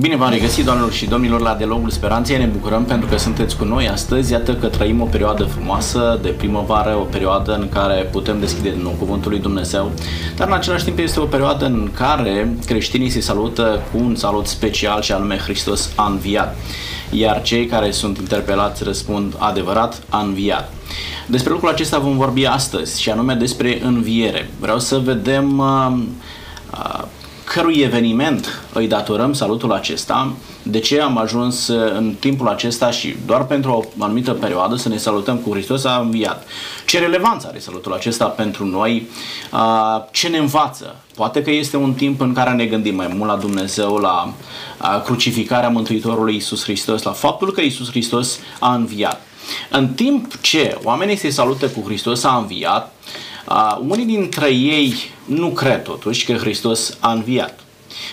Bine v-am regăsit, doamnelor și domnilor, la Dialogul Speranței. Ne bucurăm pentru că sunteți cu noi astăzi. Iată că trăim o perioadă frumoasă de primăvară, o perioadă în care putem deschide din nou Cuvântul lui Dumnezeu, dar în același timp este o perioadă în care creștinii se salută cu un salut special și anume Hristos a înviat. Iar cei care sunt interpelați răspund adevărat a înviat. Despre lucrul acesta vom vorbi astăzi și anume despre înviere. Vreau să vedem uh, uh, cărui eveniment îi datorăm salutul acesta, de ce am ajuns uh, în timpul acesta și doar pentru o anumită perioadă să ne salutăm cu Hristos a înviat. Ce relevanță are salutul acesta pentru noi? Uh, ce ne învață? Poate că este un timp în care ne gândim mai mult la Dumnezeu, la uh, crucificarea Mântuitorului Isus Hristos, la faptul că Isus Hristos a înviat. În timp ce oamenii se salută cu Hristos a înviat, Uh, unii dintre ei nu cred totuși că Hristos a înviat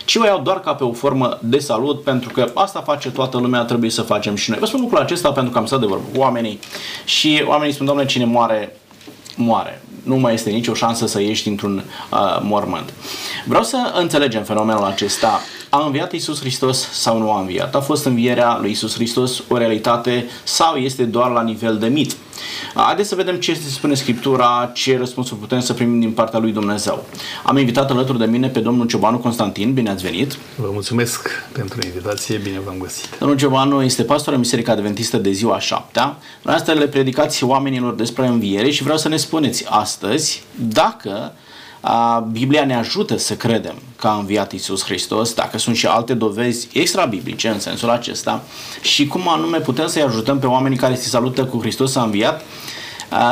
ci o iau doar ca pe o formă de salut, pentru că asta face toată lumea, trebuie să facem și noi. Vă spun lucrul acesta pentru că am stat de vorbă cu oamenii și oamenii spun, doamne, cine moare, moare. Nu mai este nicio șansă să ieși dintr-un uh, mormânt. Vreau să înțelegem fenomenul acesta. A înviat Isus Hristos sau nu a înviat? A fost învierea lui Isus Hristos o realitate sau este doar la nivel de mit? Haideți să vedem ce se spune Scriptura, ce răspunsuri putem să primim din partea lui Dumnezeu. Am invitat alături de mine pe domnul Ciobanu Constantin, bine ați venit! Vă mulțumesc pentru invitație, bine v-am găsit! Domnul Ciobanu este pastor în Biserica Adventistă de ziua șaptea. Asta le predicați oamenilor despre înviere și vreau să ne spuneți astăzi dacă Biblia ne ajută să credem că a înviat Isus Hristos, dacă sunt și alte dovezi extra-biblice în sensul acesta și cum anume putem să-i ajutăm pe oamenii care se salută cu Hristos a înviat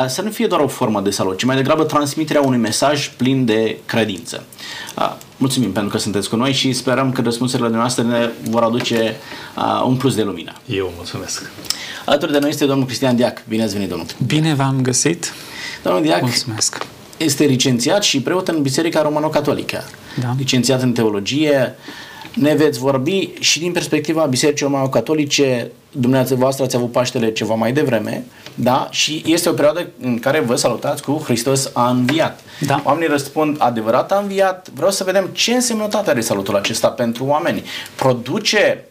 să nu fie doar o formă de salut, ci mai degrabă transmiterea unui mesaj plin de credință. Mulțumim pentru că sunteți cu noi și sperăm că răspunsurile noastre ne vor aduce un plus de lumină. Eu mulțumesc. Alături de noi este domnul Cristian Diac. Bine ați venit, domnul. Bine v-am găsit. Domnul Diac, mulțumesc este licențiat și preot în Biserica Romano-Catolică. Da. Licențiat în teologie. Ne veți vorbi și din perspectiva Bisericii Romano-Catolice, dumneavoastră ați avut Paștele ceva mai devreme, da? Și este o perioadă în care vă salutați cu Hristos a înviat. Da. Oamenii răspund, adevărat a înviat? Vreau să vedem ce însemnătate are salutul acesta pentru oameni. Produce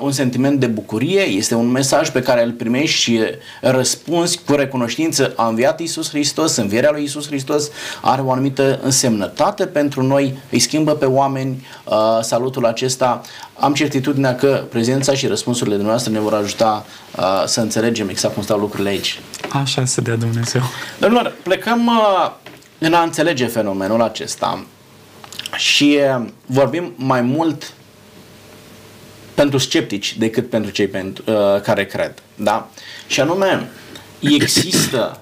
un sentiment de bucurie, este un mesaj pe care îl primești și răspunzi cu recunoștință. A înviat Iisus Hristos, învierea lui Iisus Hristos are o anumită însemnătate pentru noi, îi schimbă pe oameni uh, salutul acesta. Am certitudinea că prezența și răspunsurile dumneavoastră ne vor ajuta uh, să înțelegem exact cum stau lucrurile aici. Așa să dea Dumnezeu. Domnilor, plecăm uh, în a înțelege fenomenul acesta și uh, vorbim mai mult pentru sceptici decât pentru cei pentru, uh, care cred. Da? Și anume, există,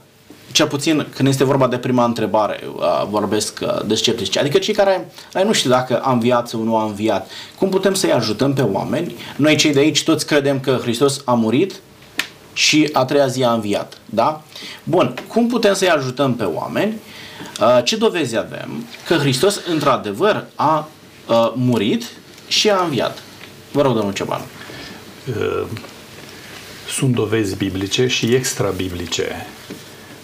cel puțin când este vorba de prima întrebare, uh, vorbesc uh, de sceptici, adică cei care, care nu știu dacă a înviat sau nu a înviat, cum putem să-i ajutăm pe oameni? Noi cei de aici toți credem că Hristos a murit și a treia zi a înviat. Da? Bun, cum putem să-i ajutăm pe oameni? Uh, ce dovezi avem că Hristos într-adevăr a uh, murit și a înviat? Vă rog, domnul Ceban. Uh, sunt dovezi biblice și extra-biblice.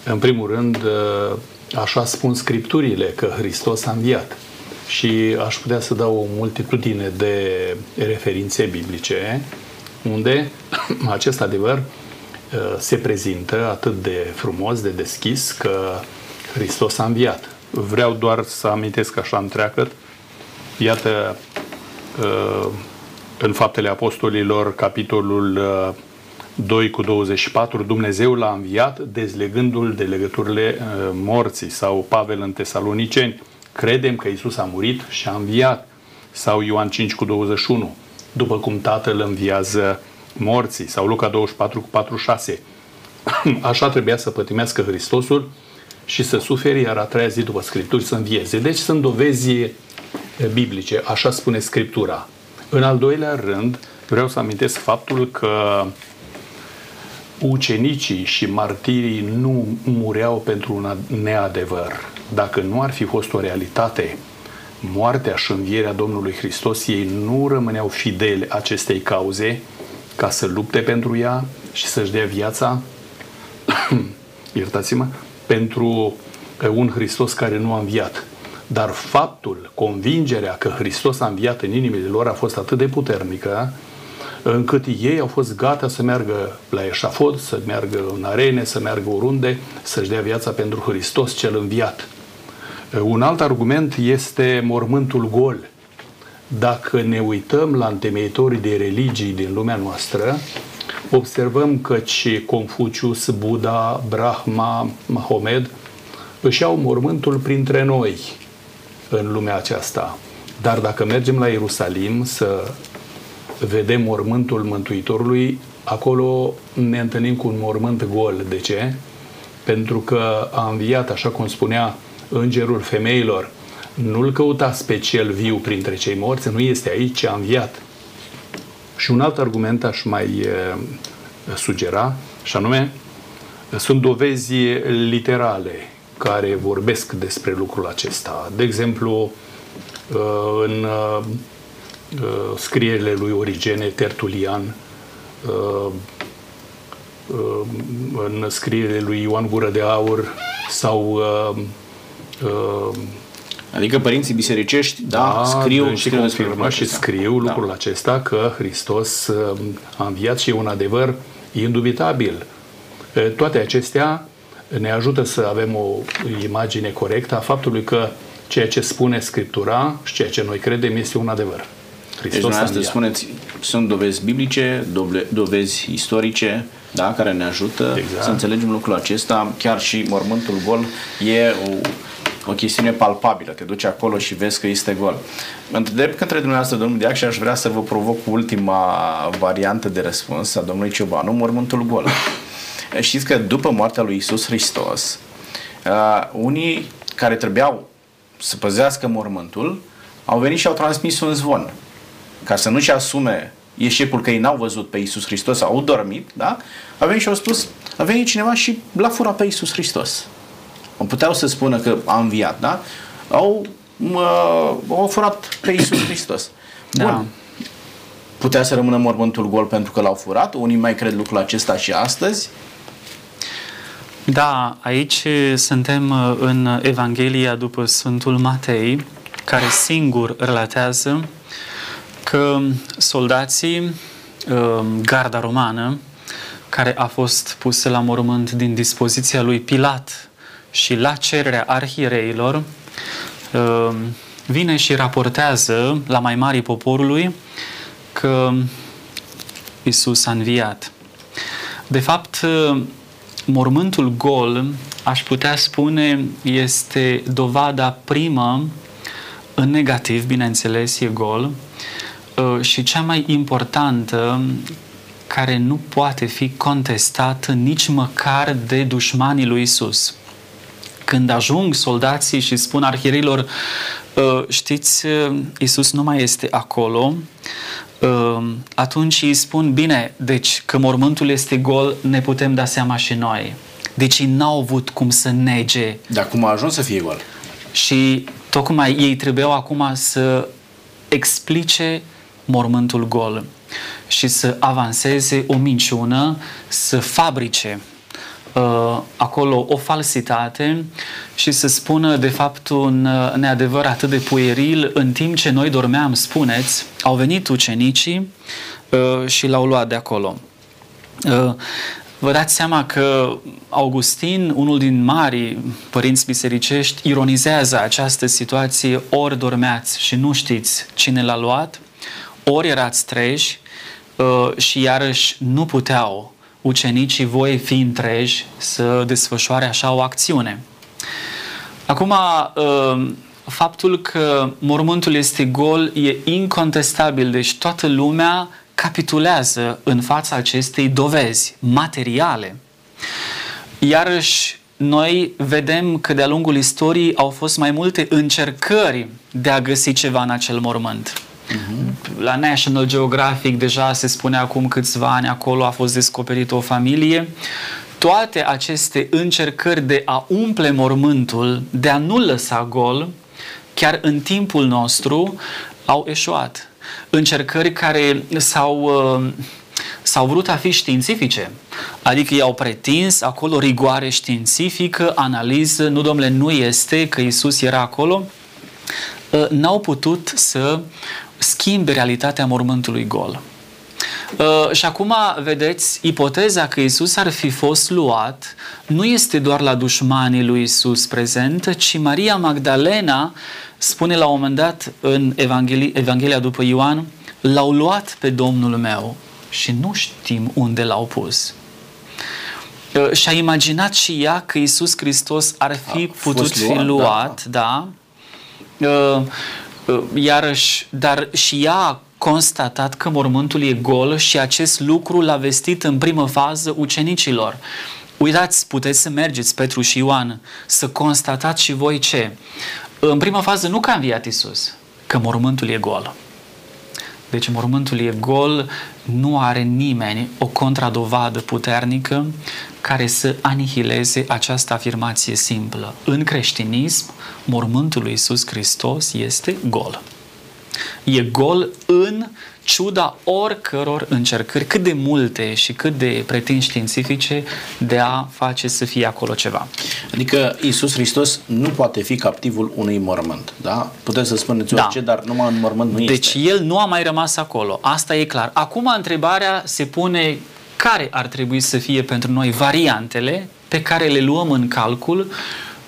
În primul rând, uh, așa spun scripturile că Hristos a înviat. Și aș putea să dau o multitudine de referințe biblice unde acest adevăr uh, se prezintă atât de frumos, de deschis, că Hristos a înviat. Vreau doar să amintesc așa întreagă. Iată, în Faptele Apostolilor, capitolul 2 uh, cu 24, Dumnezeu l-a înviat dezlegându-l de legăturile uh, morții sau Pavel în Tesaloniceni. Credem că Isus a murit și a înviat. Sau Ioan 5 cu 21, după cum Tatăl înviază morții. Sau Luca 24 cu 46. Așa trebuia să pătimească Hristosul și să suferi, iar a treia zi după Scripturi să învieze. Deci sunt dovezi biblice, așa spune Scriptura. În al doilea rând, vreau să amintesc faptul că ucenicii și martirii nu mureau pentru un neadevăr. Dacă nu ar fi fost o realitate, moartea și învierea Domnului Hristos, ei nu rămâneau fideli acestei cauze ca să lupte pentru ea și să-și dea viața, iertați-mă, pentru un Hristos care nu a înviat. Dar faptul, convingerea că Hristos a înviat în inimile lor a fost atât de puternică încât ei au fost gata să meargă la eșafod, să meargă în arene, să meargă oriunde, să-și dea viața pentru Hristos cel înviat. Un alt argument este mormântul gol. Dacă ne uităm la întemeitorii de religii din lumea noastră, observăm că ce Confucius, Buddha, Brahma, Mahomed își au mormântul printre noi în lumea aceasta. Dar dacă mergem la Ierusalim să vedem mormântul Mântuitorului, acolo ne întâlnim cu un mormânt gol. De ce? Pentru că a înviat, așa cum spunea îngerul femeilor, nu-l căuta special viu printre cei morți, nu este aici, ci a înviat. Și un alt argument aș mai sugera, și anume, sunt dovezi literale care vorbesc despre lucrul acesta. De exemplu, în scrierile lui Origene, Tertulian, în scrierile lui Ioan Gură de Aur sau Adică părinții bisericești, da, da scriu, și confirmă și scriu da. lucrul acesta că Hristos a înviat și e un adevăr indubitabil. Toate acestea ne ajută să avem o imagine corectă a faptului că ceea ce spune Scriptura și ceea ce noi credem este un adevăr. Hristos deci, astăzi spuneți, sunt dovezi biblice, dovezi istorice, da, care ne ajută exact. să înțelegem lucrul acesta. Chiar și mormântul gol e o, o chestiune palpabilă. Te duci acolo și vezi că este gol. Întreb către dumneavoastră, domnul Diac, și aș vrea să vă provoc ultima variantă de răspuns a domnului Ciobanu, mormântul gol. Știți că după moartea lui Isus Hristos, uh, unii care trebuiau să păzească mormântul, au venit și au transmis un zvon ca să nu-și asume eșecul că ei n-au văzut pe Isus Hristos, au dormit, da? A venit și au spus, a venit cineva și l-a furat pe Isus Hristos. Au puteau să spună că a înviat, da? Au, mă, au furat pe Isus Hristos. Da. Bun. Putea să rămână mormântul gol pentru că l-au furat? Unii mai cred lucrul acesta și astăzi? Da, aici suntem în Evanghelia după Sfântul Matei, care singur relatează că soldații, um, garda romană, care a fost pusă la mormânt din dispoziția lui Pilat și la cererea arhiereilor, um, vine și raportează la mai mari poporului că Isus a înviat. De fapt, mormântul gol, aș putea spune, este dovada primă, în negativ, bineînțeles, e gol, Uh, și cea mai importantă care nu poate fi contestată nici măcar de dușmanii lui Isus. Când ajung soldații și spun arhierilor, uh, știți, uh, Isus nu mai este acolo, atunci îi spun, bine, deci că mormântul este gol, ne putem da seama și noi. Deci ei n-au avut cum să nege. Dar cum a ajuns să fie gol? Și tocmai ei trebuiau acum să explice mormântul gol și să avanseze o minciună, să fabrice uh, acolo o falsitate și să spună de fapt un uh, neadevăr atât de pueril în timp ce noi dormeam, spuneți, au venit ucenicii uh, și l-au luat de acolo. Uh, Vă dați seama că Augustin, unul din mari părinți bisericești, ironizează această situație, ori dormeați și nu știți cine l-a luat, ori erați treji uh, și iarăși nu puteau ucenicii voi fi întreji să desfășoare așa o acțiune. Acum, uh, faptul că mormântul este gol e incontestabil, deci toată lumea capitulează în fața acestei dovezi materiale. Iarăși, noi vedem că de-a lungul istoriei au fost mai multe încercări de a găsi ceva în acel mormânt. Uh-huh. La National Geographic deja se spune acum câțiva ani acolo a fost descoperită o familie. Toate aceste încercări de a umple mormântul, de a nu lăsa gol, chiar în timpul nostru, au eșuat. Încercări care s-au, uh, s-au vrut a fi științifice, adică i-au pretins acolo rigoare științifică, analiză, nu domnule, nu este că Isus era acolo, uh, n-au putut să schimbe realitatea mormântului gol. Uh, și acum, vedeți, ipoteza că Isus ar fi fost luat nu este doar la dușmanii lui Isus prezentă, ci Maria Magdalena spune la un moment dat în Evanghelia, Evanghelia după Ioan, l-au luat pe Domnul meu și nu știm unde l-au pus. Uh, și-a imaginat și ea că Isus Hristos ar fi a putut luat, fi luat, da, da. Uh, uh, iarăși, dar și ea a constatat că mormântul e gol și acest lucru l-a vestit în primă fază ucenicilor. Uitați, puteți să mergeți, Petru și Ioan, să constatați și voi ce? În prima fază nu că a înviat Isus, că mormântul e gol. Deci mormântul e gol, nu are nimeni o contradovadă puternică care să anihileze această afirmație simplă. În creștinism, mormântul lui Iisus Hristos este gol. E gol în ciuda oricăror încercări, cât de multe și cât de pretinși științifice, de a face să fie acolo ceva. Adică Isus Hristos nu poate fi captivul unui mormânt, da? Puteți să spuneți da. orice, dar numai în mormânt nu deci este. Deci el nu a mai rămas acolo, asta e clar. Acum întrebarea se pune care ar trebui să fie pentru noi variantele pe care le luăm în calcul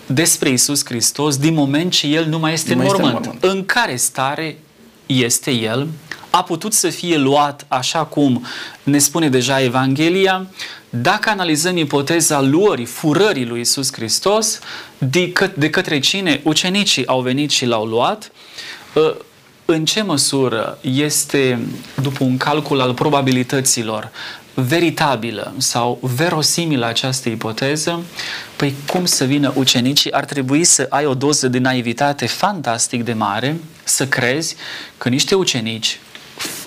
despre Isus Hristos din moment ce El nu mai este, nu în, mai mormânt. este în mormânt. În care stare este El? A putut să fie luat așa cum ne spune deja Evanghelia, dacă analizăm ipoteza luării, furării lui Isus Hristos, de, că, de către cine ucenicii au venit și l-au luat, ă, în ce măsură este, după un calcul al probabilităților, veritabilă sau verosimilă această ipoteză, păi cum să vină ucenicii? Ar trebui să ai o doză de naivitate fantastic de mare, să crezi că niște ucenici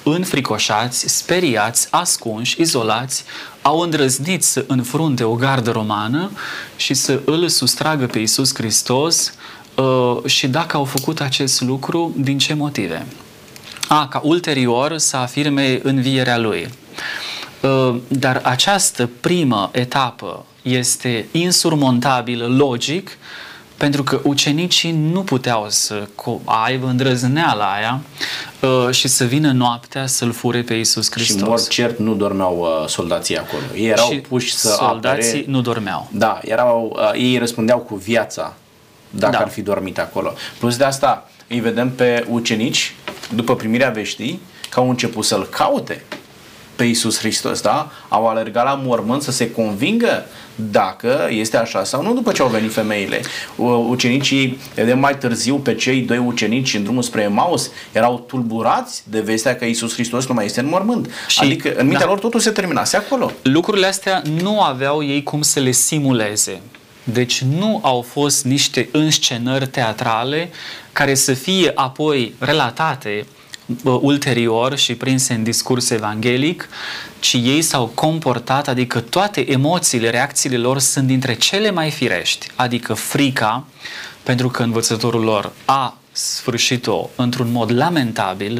înfricoșați, speriați, ascunși, izolați, au îndrăznit să înfrunte o gardă romană și să îl sustragă pe Iisus Hristos uh, și dacă au făcut acest lucru, din ce motive? A, ca ulterior să afirme învierea lui. Uh, dar această primă etapă este insurmontabilă logic pentru că ucenicii nu puteau să aibă îndrăzneala aia uh, și să vină noaptea să-L fure pe Iisus Hristos. Și mor cert nu dormeau uh, soldații acolo. Ei erau și puși să soldații apere. nu dormeau. Da, erau, ei răspundeau cu viața dacă da. ar fi dormit acolo. Plus de asta îi vedem pe ucenici, după primirea veștii, că au început să-L caute pe Iisus Hristos, da? Au alergat la mormânt să se convingă dacă este așa sau nu după ce au venit femeile. Ucenicii, vedem mai târziu pe cei doi ucenici în drumul spre Emaus, erau tulburați de vestea că Iisus Hristos nu mai este în mormânt. Și, adică în mintea da. lor totul se terminase acolo. Lucrurile astea nu aveau ei cum să le simuleze. Deci nu au fost niște înscenări teatrale care să fie apoi relatate ulterior și prinse în discurs evanghelic, ci ei s-au comportat, adică toate emoțiile, reacțiile lor sunt dintre cele mai firești, adică frica, pentru că învățătorul lor a sfârșit-o într-un mod lamentabil,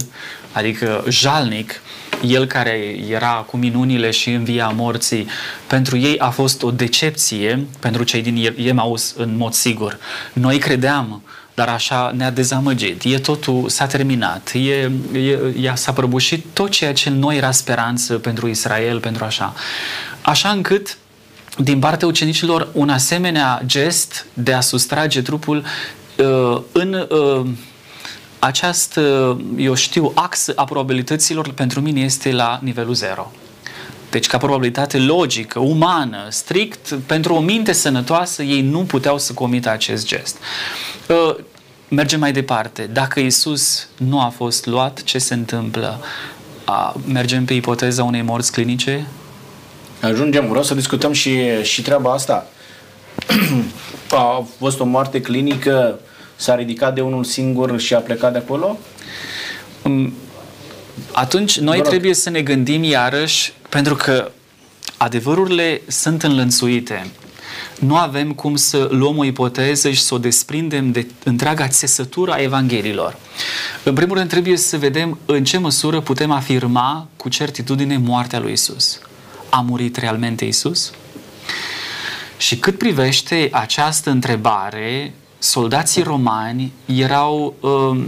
adică jalnic, el care era cu minunile și învia morții, pentru ei a fost o decepție, pentru cei din Emaus în mod sigur. Noi credeam dar așa ne-a dezamăgit. E totul, s-a terminat, e, e, e, s-a prăbușit tot ceea ce noi era speranță pentru Israel, pentru așa. Așa încât din partea ucenicilor un asemenea gest de a sustrage trupul uh, în uh, această, eu știu, axă a probabilităților pentru mine este la nivelul zero. Deci, ca probabilitate logică, umană, strict, pentru o minte sănătoasă, ei nu puteau să comită acest gest. Uh, mergem mai departe. Dacă Isus nu a fost luat, ce se întâmplă? Mergem pe ipoteza unei morți clinice? Ajungem, vreau să discutăm și, și treaba asta. a fost o moarte clinică, s-a ridicat de unul singur și a plecat de acolo? Um, atunci noi trebuie să ne gândim iarăși, pentru că adevărurile sunt înlănțuite. Nu avem cum să luăm o ipoteză și să o desprindem de întreaga țesătură a Evanghelilor. În primul rând trebuie să vedem în ce măsură putem afirma cu certitudine moartea lui Isus. A murit realmente Isus? Și cât privește această întrebare, soldații romani erau um,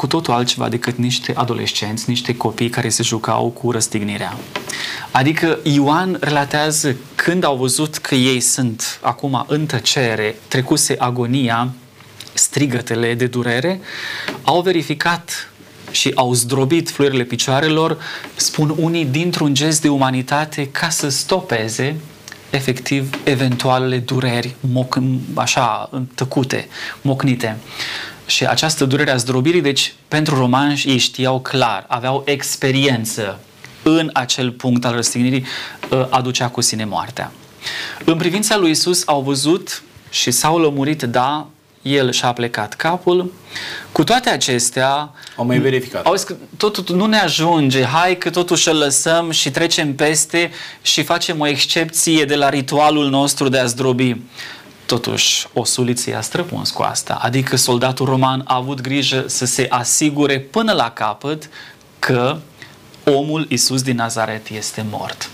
cu totul altceva decât niște adolescenți, niște copii care se jucau cu răstignirea. Adică Ioan relatează când au văzut că ei sunt acum în tăcere, trecuse agonia, strigătele de durere, au verificat și au zdrobit fluierile picioarelor, spun unii, dintr-un gest de umanitate ca să stopeze efectiv eventualele dureri moc, așa tăcute, mocnite. Și această durere a zdrobirii, deci pentru romanși ei știau clar, aveau experiență în acel punct al răstignirii, ă, aducea cu sine moartea. În privința lui Isus au văzut și s-au lămurit, da, el și-a plecat capul. Cu toate acestea... Au mai verificat. Au zis că totul nu ne ajunge, hai că totuși îl lăsăm și trecem peste și facem o excepție de la ritualul nostru de a zdrobi. Totuși, o suliție a străpuns cu asta. Adică soldatul roman a avut grijă să se asigure până la capăt că omul Isus din Nazaret este mort.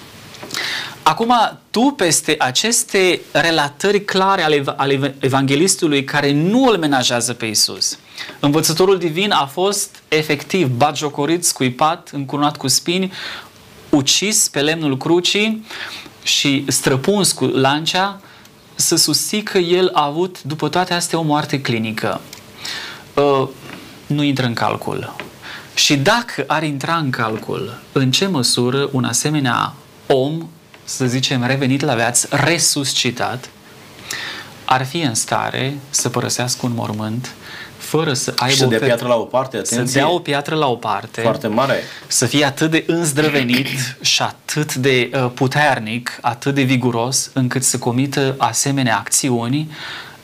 Acum, tu peste aceste relatări clare ale, ale evanghelistului care nu îl menajează pe Isus, învățătorul divin a fost efectiv batjocorit, scuipat, încurnat cu spini, ucis pe lemnul crucii și străpuns cu lancea, să susții că el a avut, după toate astea, o moarte clinică. Uh, nu intră în calcul. Și dacă ar intra în calcul, în ce măsură un asemenea om să zicem, revenit la viață, resuscitat, ar fi în stare să părăsească un mormânt fără să aibă și să dea piatră la o parte, atenție. Să dea o piatră la o parte. Foarte mare. Să fie atât de înzdrăvenit și atât de uh, puternic, atât de viguros, încât să comită asemenea acțiuni,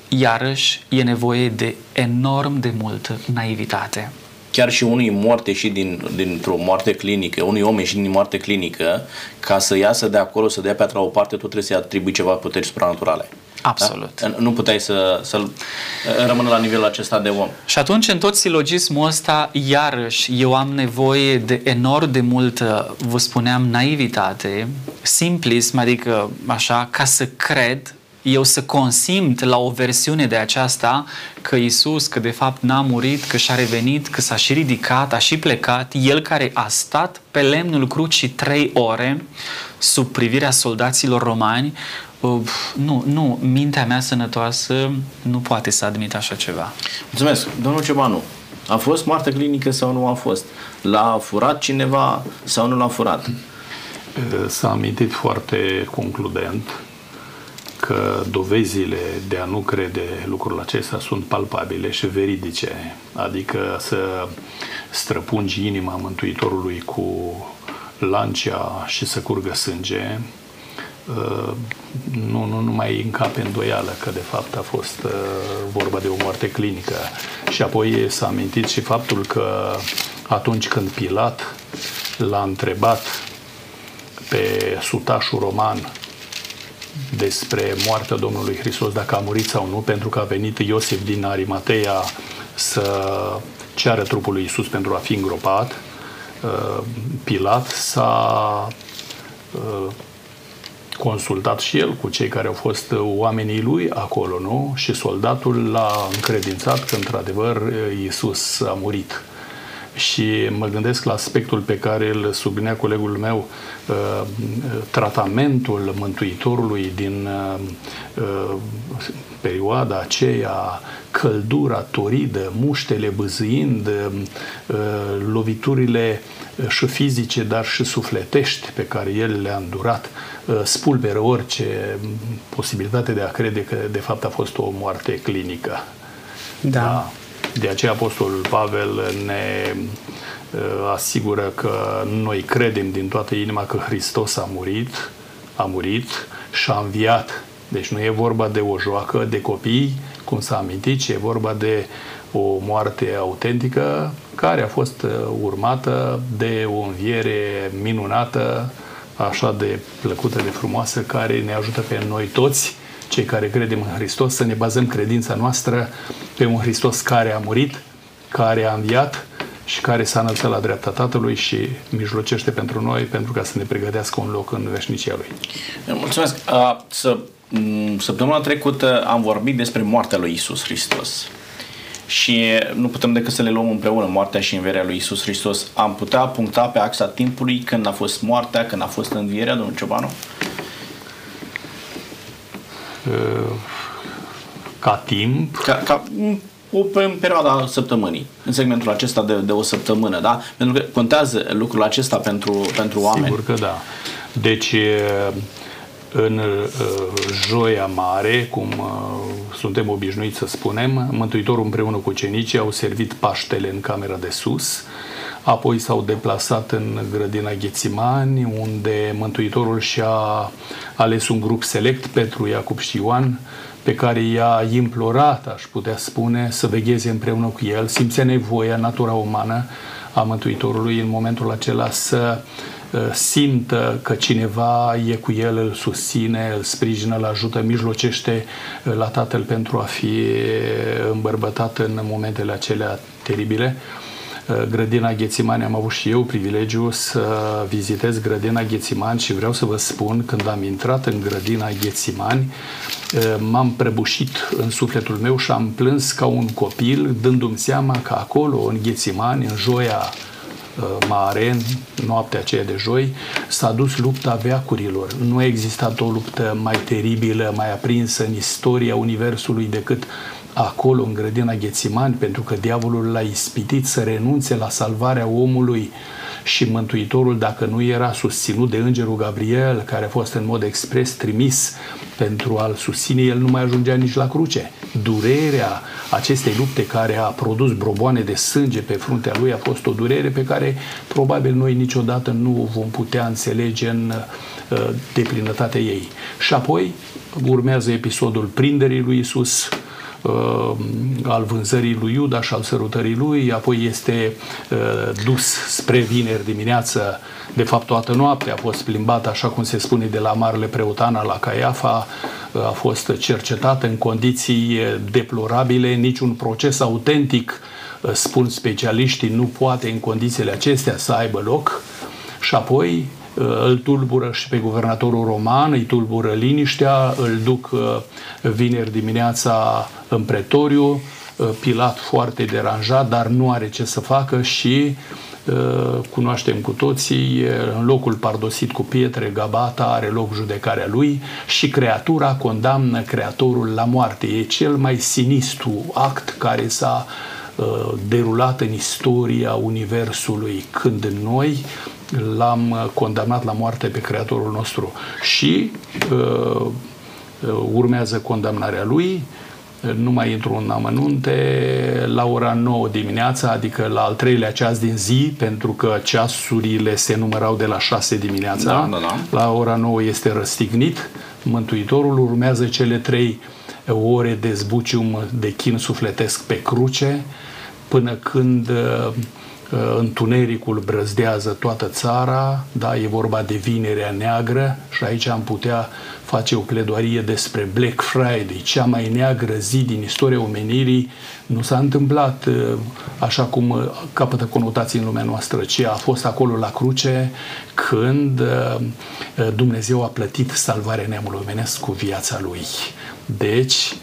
iarăși e nevoie de enorm de multă naivitate chiar și unui moarte și din, dintr-o moarte clinică, unui om și din moarte clinică, ca să iasă de acolo, să dea piatra o parte, tu trebuie să-i atribui ceva puteri supranaturale. Absolut. Da? Nu puteai să, să rămână la nivelul acesta de om. Și atunci, în tot silogismul ăsta, iarăși, eu am nevoie de enorm de multă, vă spuneam, naivitate, simplism, adică așa, ca să cred eu să consimt la o versiune de aceasta că Isus, că de fapt n-a murit, că și-a revenit, că s-a și ridicat, a și plecat, El care a stat pe lemnul crucii trei ore sub privirea soldaților romani, nu, nu, mintea mea sănătoasă nu poate să admită așa ceva. Mulțumesc. Domnul Cebanu, a fost moarte clinică sau nu a fost? L-a furat cineva sau nu l-a furat? S-a amintit foarte concludent că dovezile de a nu crede lucrul acesta sunt palpabile și veridice, adică să străpungi inima Mântuitorului cu lancea și să curgă sânge, uh, nu, nu, nu mai încape îndoială că de fapt a fost uh, vorba de o moarte clinică. Și apoi s-a amintit și faptul că atunci când Pilat l-a întrebat pe sutașul roman despre moartea Domnului Hristos, dacă a murit sau nu, pentru că a venit Iosif din Arimateia să ceară trupul lui Isus pentru a fi îngropat. Uh, Pilat s-a uh, consultat și el cu cei care au fost oamenii lui acolo, nu? Și soldatul l-a încredințat că, într-adevăr, Isus a murit și mă gândesc la aspectul pe care îl sublinea colegul meu, uh, tratamentul Mântuitorului din uh, uh, perioada aceea, căldura toridă, muștele băzâind, loviturile și fizice, dar și sufletești pe care el le-a îndurat, spulberă orice posibilitate de a crede că de fapt a fost o moarte clinică. Da. da. De aceea Apostolul Pavel ne uh, asigură că noi credem din toată inima că Hristos a murit, a murit și a înviat. Deci nu e vorba de o joacă de copii, cum s-a amintit, ci e vorba de o moarte autentică care a fost uh, urmată de o înviere minunată, așa de plăcută, de frumoasă, care ne ajută pe noi toți cei care credem în Hristos, să ne bazăm credința noastră pe un Hristos care a murit, care a înviat și care s-a înălțat la dreapta Tatălui și mijlocește pentru noi pentru ca să ne pregătească un loc în veșnicia Lui. Mulțumesc. Uh, să mm, săptămâna trecută am vorbit despre moartea lui Isus Hristos. Și nu putem decât să le luăm împreună moartea și învierea lui Isus Hristos. Am putea puncta pe axa timpului când a fost moartea, când a fost învierea, domnul Ciobanu? Ca timp? Ca, ca o, în perioada săptămânii, în segmentul acesta de, de o săptămână, da? Pentru că contează lucrul acesta pentru, pentru oameni. Sigur că da. Deci, în Joia Mare, cum suntem obișnuiți să spunem, Mântuitorul împreună cu cenicii au servit Paștele în camera de sus, apoi s-au deplasat în grădina Ghețimani, unde Mântuitorul și-a ales un grup select, Petru, Iacob și Ioan, pe care i-a implorat, aș putea spune, să vegheze împreună cu el, simțea nevoia, natura umană a Mântuitorului în momentul acela să uh, simtă că cineva e cu el, îl susține, îl sprijină, îl ajută, mijlocește uh, la Tatăl pentru a fi îmbărbătat în momentele acelea teribile. Uh, grădina Ghețimani am avut și eu privilegiu să vizitez grădina Ghețimani și vreau să vă spun, când am intrat în grădina Ghețimani, uh, m-am prăbușit în sufletul meu și am plâns ca un copil, dându-mi seama că acolo, în Ghețimani, în joia uh, mare, în noaptea aceea de joi, s-a dus lupta veacurilor. Nu a existat o luptă mai teribilă, mai aprinsă în istoria Universului decât acolo, în grădina Ghețimani, pentru că diavolul l-a ispitit să renunțe la salvarea omului și Mântuitorul, dacă nu era susținut de Îngerul Gabriel, care a fost în mod expres trimis pentru a-l susține, el nu mai ajungea nici la cruce. Durerea acestei lupte care a produs broboane de sânge pe fruntea lui a fost o durere pe care probabil noi niciodată nu o vom putea înțelege în uh, deplinătatea ei. Și apoi urmează episodul prinderii lui Isus, uh, al vânzării lui Iuda și al sărutării lui, apoi este uh, dus spre vineri dimineață, de fapt toată noaptea a fost plimbat, așa cum se spune, de la Marele Preotana la Caiafa, uh, a fost cercetat în condiții deplorabile, niciun proces autentic, uh, spun specialiștii, nu poate în condițiile acestea să aibă loc. Și apoi Uh, îl tulbură și pe guvernatorul roman, îi tulbură liniștea, îl duc uh, vineri dimineața în pretoriu, uh, Pilat foarte deranjat, dar nu are ce să facă și cunoaștem cu toții, în locul pardosit cu pietre, Gabata, are loc judecarea lui și creatura condamnă creatorul la moarte. E cel mai sinistru act care s-a derulat în istoria Universului, când noi l-am condamnat la moarte pe Creatorul nostru și uh, uh urmează condamnarea lui, nu mai intru în amănunte, la ora 9 dimineața, adică la al treilea ceas din zi, pentru că ceasurile se numărau de la 6 dimineața, da, da, da. la ora 9 este răstignit, Mântuitorul urmează cele trei ore de zbucium de chin sufletesc pe cruce, până când uh, întunericul brăzdează toată țara, da, e vorba de vinerea neagră și aici am putea face o pledoarie despre Black Friday, cea mai neagră zi din istoria omenirii, nu s-a întâmplat uh, așa cum uh, capătă conotații în lumea noastră, ci a fost acolo la cruce când uh, Dumnezeu a plătit salvarea neamului omenesc cu viața lui. Deci, Uh,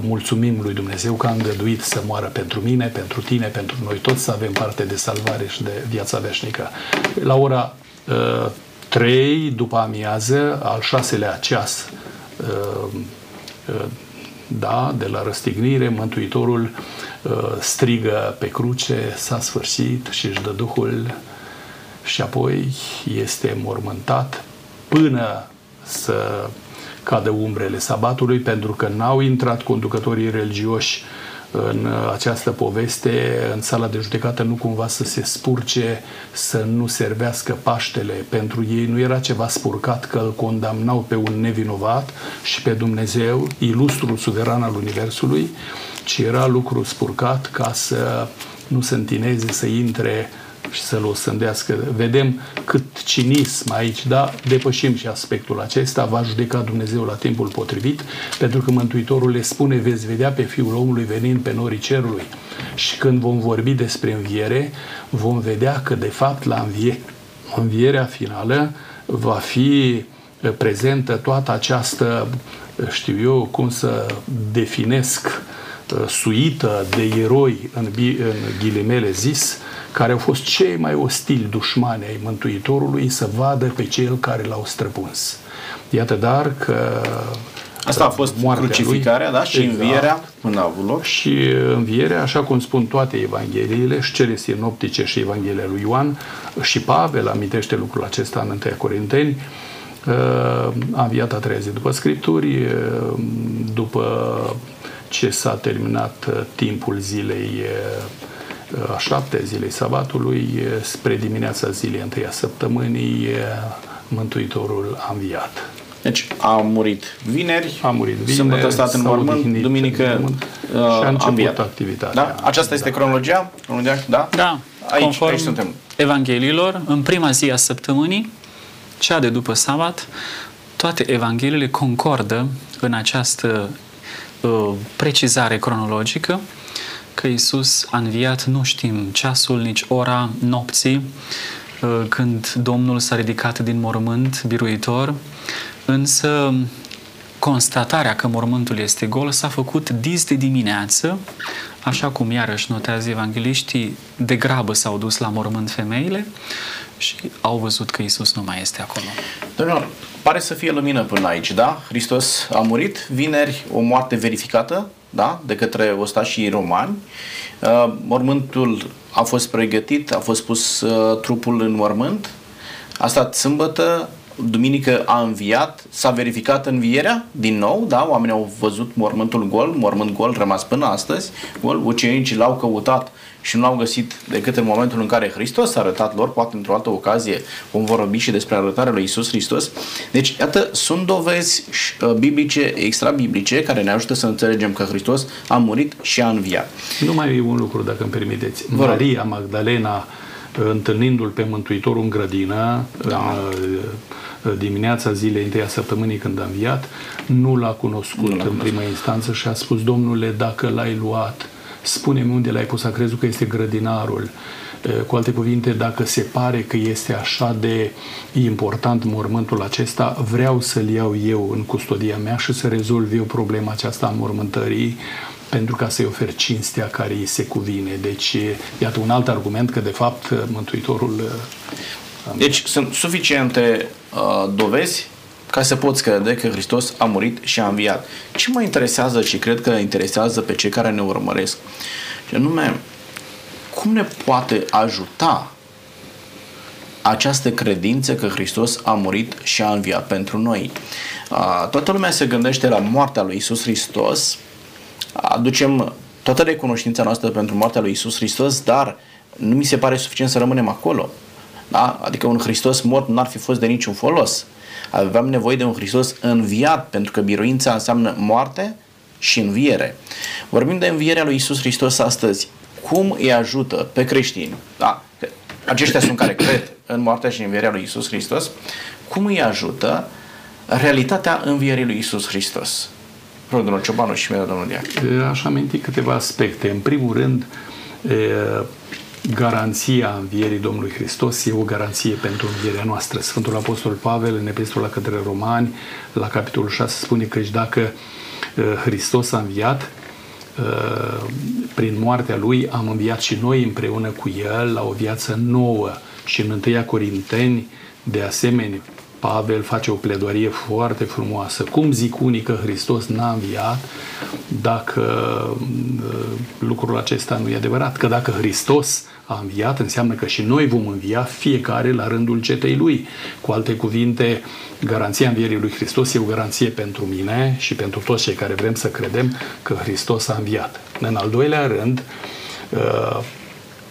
mulțumim lui Dumnezeu că a îngăduit să moară pentru mine, pentru tine, pentru noi toți să avem parte de salvare și de viața veșnică. La ora 3 uh, după amiază, al șaselea ceas, uh, da, de la răstignire, Mântuitorul strigă pe cruce, s-a sfârșit și își dă Duhul și apoi este mormântat până să cadă umbrele sabatului, pentru că n-au intrat conducătorii religioși în această poveste, în sala de judecată, nu cumva să se spurce, să nu servească Paștele. Pentru ei nu era ceva spurcat că îl condamnau pe un nevinovat și pe Dumnezeu, ilustrul suveran al Universului, ci era lucru spurcat ca să nu se întineze, să intre și să-l osândească. Vedem cât cinism aici, da? Depășim și aspectul acesta, va judeca Dumnezeu la timpul potrivit, pentru că Mântuitorul le spune, veți vedea pe Fiul omului venind pe norii cerului. Și când vom vorbi despre înviere, vom vedea că de fapt la învie, învierea finală va fi prezentă toată această, știu eu, cum să definesc, suită de eroi, în, în ghilimele zis, care au fost cei mai ostili dușmani ai Mântuitorului să vadă pe cel care l-au străpuns. Iată dar că Asta a fost crucificarea, lui, da? Și exact. învierea până a avut loc. Și învierea, așa cum spun toate Evangheliile, și cele sinoptice și Evanghelia lui Ioan, și Pavel amintește lucrul acesta în 1 Corinteni, uh, a înviat a treia zi după Scripturi, uh, după ce s-a terminat uh, timpul zilei a șapte zilei sabatului, spre dimineața zilei întâia săptămânii, Mântuitorul a înviat. Deci a murit vineri, a murit vineri sâmbătă stat în mormânt, duminică uh, și a început activitatea. Da? Aceasta este cronologia? cronologia? Da? Da. Aici, Conform aici suntem. Evangheliilor, în prima zi a săptămânii, cea de după sabat, toate Evangheliile concordă în această uh, precizare cronologică că Isus a înviat, nu știm ceasul, nici ora nopții, uh, când Domnul s-a ridicat din mormânt biruitor, Însă constatarea că mormântul este gol s-a făcut dis de dimineață, așa cum iarăși notează evangeliștii, de grabă s-au dus la mormânt femeile și au văzut că Isus nu mai este acolo. Domnul, pare să fie lumină până aici, da? Hristos a murit, vineri o moarte verificată, da? De către ostașii romani. Uh, mormântul a fost pregătit, a fost pus uh, trupul în mormânt, a stat sâmbătă, duminică a înviat, s-a verificat învierea din nou, da? Oamenii au văzut mormântul gol, mormânt gol rămas până astăzi, gol, ucenicii l-au căutat și nu l-au găsit decât în momentul în care Hristos a arătat lor, poate într-o altă ocazie vom vorbi și despre arătarea lui Isus Hristos. Deci, iată, sunt dovezi uh, biblice, extra-biblice, care ne ajută să înțelegem că Hristos a murit și a înviat. Nu mai e un lucru, dacă îmi permiteți. Maria Magdalena, întâlnindu-l pe Mântuitorul în grădină, da. în dimineața zilei întâi a săptămânii când a înviat, nu l-a cunoscut nu l-a în prima instanță și a spus, Domnule, dacă l-ai luat, spune-mi unde l-ai pus, a crezut că este grădinarul. Cu alte cuvinte, dacă se pare că este așa de important mormântul acesta, vreau să-l iau eu în custodia mea și să rezolv eu problema aceasta a mormântării pentru ca să-i ofer cinstea care îi se cuvine. Deci, iată un alt argument că, de fapt, Mântuitorul deci sunt suficiente uh, dovezi ca să poți crede că Hristos a murit și a înviat. Ce mă interesează și cred că interesează pe cei care ne urmăresc, și anume, cum ne poate ajuta această credință că Hristos a murit și a înviat pentru noi. Uh, toată lumea se gândește la moartea lui Isus Hristos, aducem toată recunoștința noastră pentru moartea lui Isus Hristos, dar nu mi se pare suficient să rămânem acolo. Da? Adică un Hristos mort n-ar fi fost de niciun folos. Aveam nevoie de un Hristos înviat, pentru că biruința înseamnă moarte și înviere. Vorbim de învierea lui Isus Hristos astăzi. Cum îi ajută pe creștini? Da? Aceștia sunt care cred în moartea și învierea lui Isus Hristos. Cum îi ajută realitatea învierii lui Isus Hristos? Rog, domnul Ciobanu și mie, domnul Diac. Aș aminti câteva aspecte. În primul rând, garanția învierii Domnului Hristos e o garanție pentru învierea noastră. Sfântul Apostol Pavel, în Epistola către Romani, la capitolul 6, spune că dacă uh, Hristos a înviat, uh, prin moartea Lui am înviat și noi împreună cu El la o viață nouă. Și în 1 Corinteni, de asemenea, Pavel face o pledoarie foarte frumoasă. Cum zic unii că Hristos n-a înviat dacă uh, lucrul acesta nu e adevărat? Că dacă Hristos a înviat, înseamnă că și noi vom învia fiecare la rândul cetei Lui. Cu alte cuvinte, garanția învierii Lui Hristos e o garanție pentru mine și pentru toți cei care vrem să credem că Hristos a înviat. În al doilea rând, uh,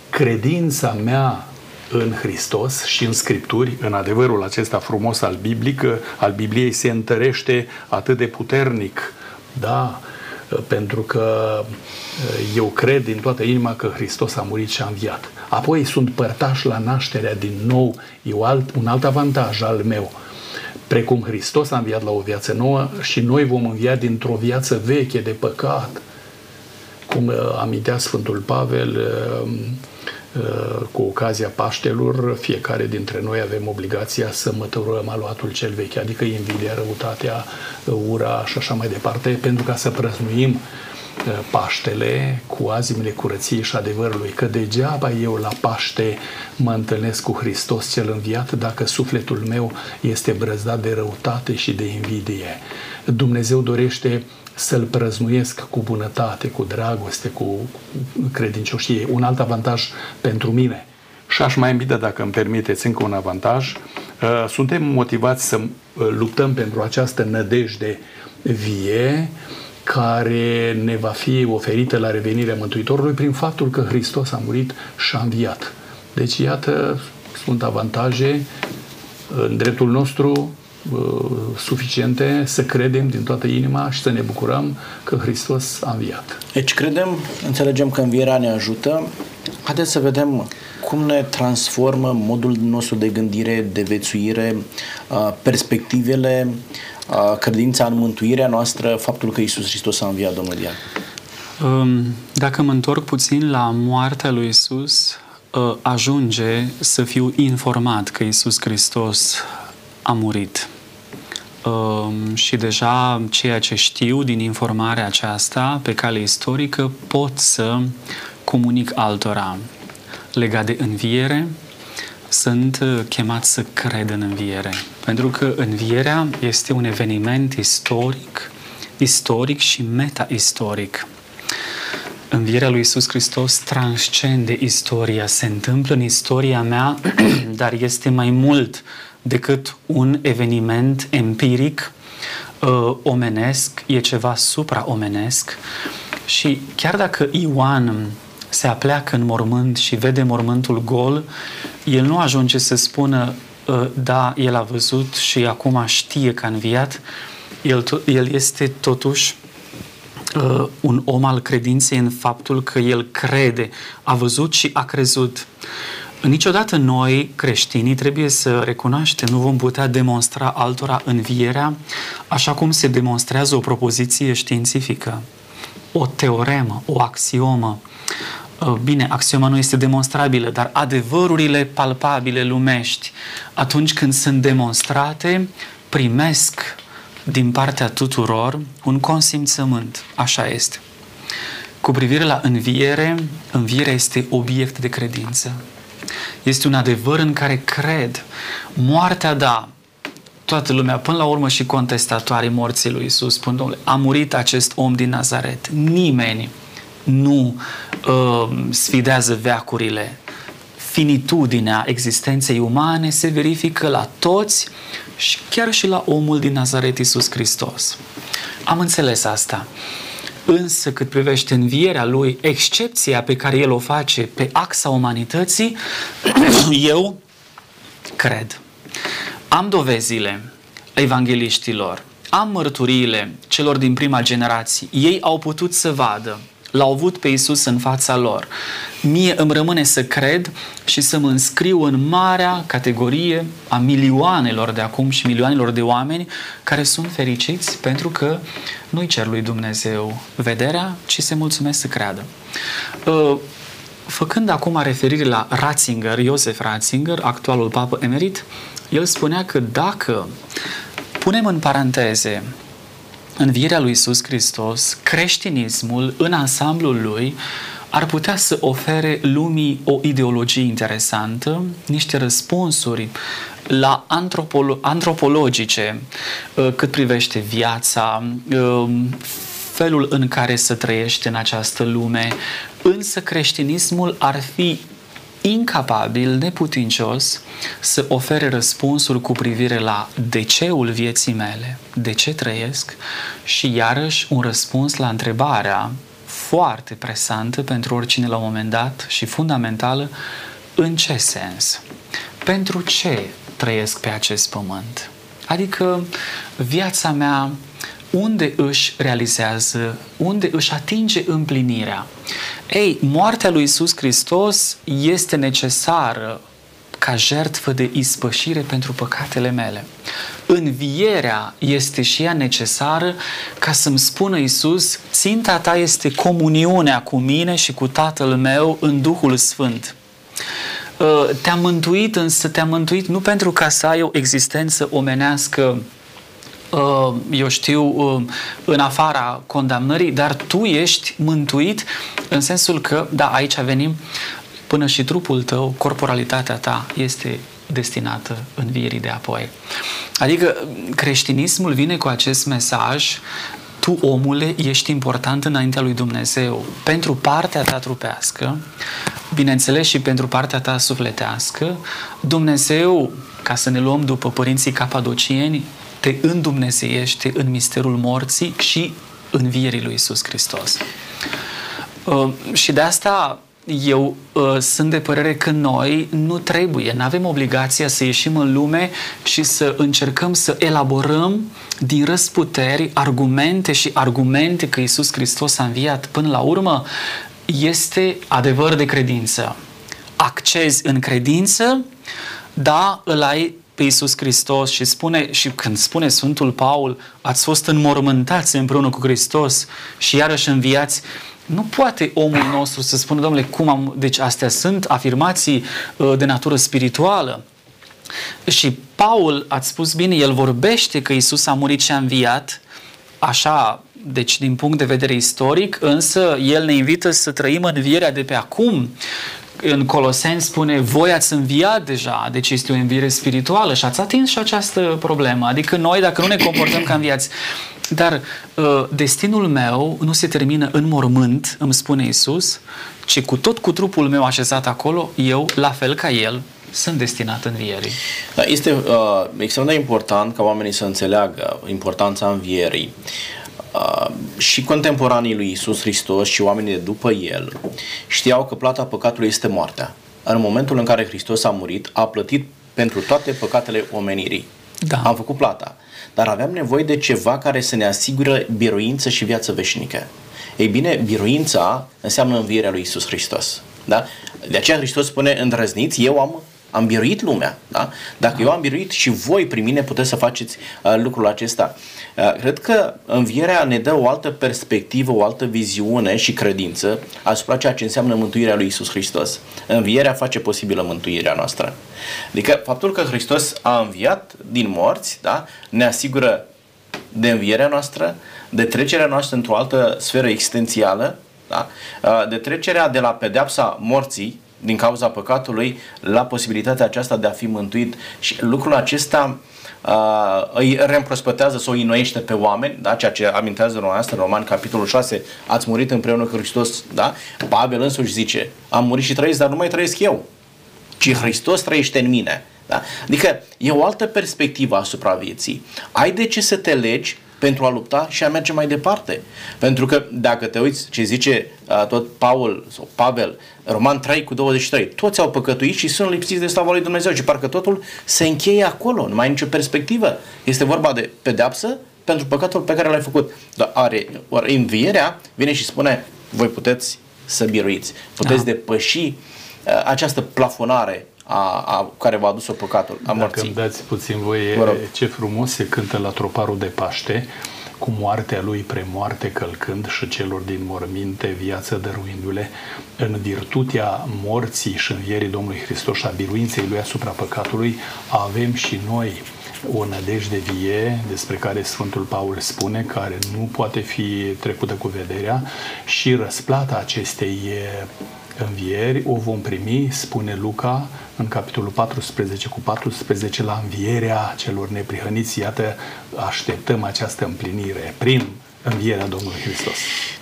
credința mea în Hristos și în Scripturi, în adevărul acesta frumos al, biblic, al Bibliei, se întărește atât de puternic. Da, pentru că eu cred din toată inima că Hristos a murit și a înviat. Apoi sunt părtaș la nașterea din nou, e un alt, un alt avantaj al meu. Precum Hristos a înviat la o viață nouă și noi vom învia dintr-o viață veche de păcat. cum amintea Sfântul Pavel, cu ocazia Paștelor, fiecare dintre noi avem obligația să măturăm aluatul cel vechi, adică invidia, răutatea, ura și așa mai departe, pentru ca să prăznuim Paștele cu azimile curăției și adevărului, că degeaba eu la Paște mă întâlnesc cu Hristos cel înviat dacă sufletul meu este brăzdat de răutate și de invidie. Dumnezeu dorește să-L prăznuiesc cu bunătate, cu dragoste, cu credincioșie. Un alt avantaj pentru mine. Și aș mai invita, dacă îmi permiteți, încă un avantaj. Uh, suntem motivați să uh, luptăm pentru această nădejde vie care ne va fi oferită la revenirea Mântuitorului prin faptul că Hristos a murit și a înviat. Deci, iată, sunt avantaje în dreptul nostru Uh, suficiente să credem din toată inima și să ne bucurăm că Hristos a înviat. Deci credem, înțelegem că învierea ne ajută. Haideți să vedem cum ne transformă modul nostru de gândire, de vețuire, uh, perspectivele, uh, credința în mântuirea noastră, faptul că Isus Hristos a înviat, domnul Dian. Um, dacă mă întorc puțin la moartea lui Isus, ajunge să fiu informat că Isus Hristos a murit. Ehm, și deja ceea ce știu din informarea aceasta pe cale istorică pot să comunic altora. Legat de înviere, sunt chemat să cred în înviere. Pentru că învierea este un eveniment istoric, istoric și meta-istoric. Învierea lui Isus Hristos transcende istoria, se întâmplă în istoria mea, dar este mai mult decât un eveniment empiric, uh, omenesc, e ceva supraomenesc și chiar dacă Ioan se apleacă în mormânt și vede mormântul gol, el nu ajunge să spună uh, da, el a văzut și acum știe că a înviat, el, el este totuși uh, un om al credinței în faptul că el crede, a văzut și a crezut. Niciodată noi, creștinii, trebuie să recunoaștem, nu vom putea demonstra altora învierea așa cum se demonstrează o propoziție științifică, o teoremă, o axiomă. Uh, bine, axioma nu este demonstrabilă, dar adevărurile palpabile lumești, atunci când sunt demonstrate, primesc din partea tuturor un consimțământ. Așa este. Cu privire la înviere, învierea este obiect de credință. Este un adevăr în care cred. Moartea, da, toată lumea, până la urmă și contestatorii morții lui Isus, spun, domnule, a murit acest om din Nazaret. Nimeni nu uh, sfidează veacurile. Finitudinea existenței umane se verifică la toți și chiar și la omul din Nazaret, Isus Hristos. Am înțeles asta. Însă cât privește învierea lui, excepția pe care el o face pe axa umanității, eu cred. Am dovezile evangeliștilor, am mărturiile celor din prima generație. Ei au putut să vadă L-au avut pe Isus în fața lor. Mie îmi rămâne să cred și să mă înscriu în marea categorie a milioanelor de acum și milioanelor de oameni care sunt fericiți pentru că nu-i cer lui Dumnezeu vederea, ci se mulțumesc să creadă. Uh, făcând acum referire la Ratzinger, Iosef Ratzinger, actualul papă emerit, el spunea că dacă punem în paranteze învierea lui Isus Hristos, creștinismul în ansamblul lui ar putea să ofere lumii o ideologie interesantă, niște răspunsuri la antropolo- antropologice uh, cât privește viața, um, felul în care să trăiește în această lume, însă creștinismul ar fi incapabil, neputincios să ofere răspunsuri cu privire la de ceul vieții mele, de ce trăiesc și iarăși un răspuns la întrebarea foarte presantă pentru oricine la un moment dat și fundamentală, în ce sens? Pentru ce trăiesc pe acest pământ? Adică viața mea unde își realizează, unde își atinge împlinirea. Ei, moartea lui Isus Hristos este necesară ca jertfă de ispășire pentru păcatele mele. Învierea este și ea necesară ca să-mi spună Iisus, ținta ta este comuniunea cu mine și cu Tatăl meu în Duhul Sfânt. Uh, te-a mântuit, însă te-a mântuit nu pentru ca să ai o existență omenească uh, eu știu, uh, în afara condamnării, dar tu ești mântuit în sensul că, da, aici venim, până și trupul tău, corporalitatea ta este destinată învierii de apoi. Adică creștinismul vine cu acest mesaj tu, omule, ești important înaintea lui Dumnezeu pentru partea ta trupească, bineînțeles și pentru partea ta sufletească. Dumnezeu, ca să ne luăm după părinții capadocieni, te îndumnezeiește în misterul morții și învierii lui Isus Hristos. Uh, și de asta eu uh, sunt de părere că noi nu trebuie, nu avem obligația să ieșim în lume și să încercăm să elaborăm din răsputeri argumente și argumente că Isus Hristos a înviat până la urmă este adevăr de credință. Accezi în credință, da, îl ai pe Iisus Hristos și spune, și când spune Sfântul Paul, ați fost înmormântați împreună cu Hristos și iarăși înviați, nu poate omul nostru să spună, domnule, cum am... Deci astea sunt afirmații uh, de natură spirituală. Și Paul, ați spus bine, el vorbește că Isus a murit și a înviat, așa, deci din punct de vedere istoric, însă el ne invită să trăim învierea de pe acum în Coloseni spune, voi ați înviat deja, deci este o înviere spirituală și ați atins și această problemă. Adică noi, dacă nu ne comportăm ca înviați, dar uh, destinul meu nu se termină în mormânt, îmi spune Isus, ci cu tot cu trupul meu așezat acolo, eu, la fel ca El, sunt destinat învierii. Da, este uh, extrem de important ca oamenii să înțeleagă importanța învierii. Uh, și contemporanii lui Isus Hristos și oamenii de după el știau că plata păcatului este moartea. În momentul în care Hristos a murit, a plătit pentru toate păcatele omenirii. Da. Am făcut plata. Dar aveam nevoie de ceva care să ne asigură biruință și viață veșnică. Ei bine, biruința înseamnă învierea lui Isus Hristos. Da? De aceea Hristos spune, îndrăzniți, eu am am biruit lumea. Da? Dacă da. eu am biruit și voi prin mine puteți să faceți uh, lucrul acesta. Uh, cred că învierea ne dă o altă perspectivă, o altă viziune și credință asupra ceea ce înseamnă mântuirea lui Isus Hristos. Învierea face posibilă mântuirea noastră. Adică faptul că Hristos a înviat din morți da? ne asigură de învierea noastră, de trecerea noastră într-o altă sferă existențială, da? Uh, de trecerea de la pedeapsa morții din cauza păcatului la posibilitatea aceasta de a fi mântuit și lucrul acesta uh, îi reîmprospătează sau îi noiește pe oameni, da? ceea ce amintează dumneavoastră în Roman, capitolul 6, ați murit împreună cu Hristos, da? Pavel însuși zice, am murit și trăiesc, dar nu mai trăiesc eu, ci Hristos trăiește în mine. Da? Adică e o altă perspectivă asupra vieții. Ai de ce să te legi pentru a lupta și a merge mai departe. Pentru că dacă te uiți ce zice uh, tot Paul sau Pavel, Roman 3 cu 23, toți au păcătuit și sunt lipsiți de slavă lui Dumnezeu și parcă totul se încheie acolo, nu mai ai nicio perspectivă. Este vorba de pedeapsă pentru păcatul pe care l-ai făcut. Dar are, are învierea vine și spune, voi puteți să biruiți, puteți da. depăși uh, această plafonare a, a care v-a adus-o păcatul, a morții. Dacă îmi dați puțin voie, ce frumos se cântă la troparul de Paște, cu moartea lui premoarte călcând și celor din morminte viață dăruindu-le, în virtutea morții și învierii Domnului Hristos și a biruinței lui asupra păcatului, avem și noi o nădejde vie despre care Sfântul Paul spune, care nu poate fi trecută cu vederea și răsplata acestei învieri o vom primi, spune Luca, în capitolul 14 cu 14, la învierea celor neprihăniți. Iată, așteptăm această împlinire prin învierea Domnului Hristos.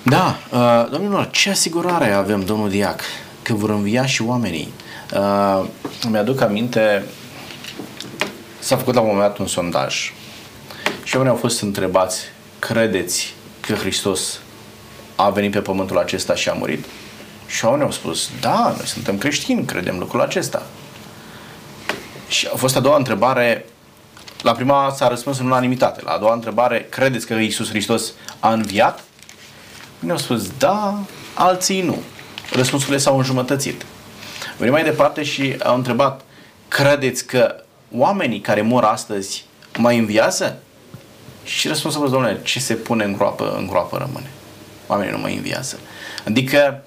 Da, uh, domnilor, ce asigurare avem, domnul Diac, că vor învia și oamenii? Uh, mi-aduc aminte, s-a făcut la un moment dat un sondaj și oamenii au fost întrebați, credeți că Hristos a venit pe pământul acesta și a murit? Și oamenii au spus, da, noi suntem creștini, credem lucrul acesta. Și a fost a doua întrebare, la prima s-a răspuns în unanimitate, la a doua întrebare, credeți că Iisus Hristos a înviat? Unii au spus, da, alții nu. Răspunsurile s-au înjumătățit. Venim mai departe și au întrebat, credeți că oamenii care mor astăzi mai înviază? Și răspunsul a fost, domnule, ce se pune în groapă, în groapă rămâne. Oamenii nu mai înviază. Adică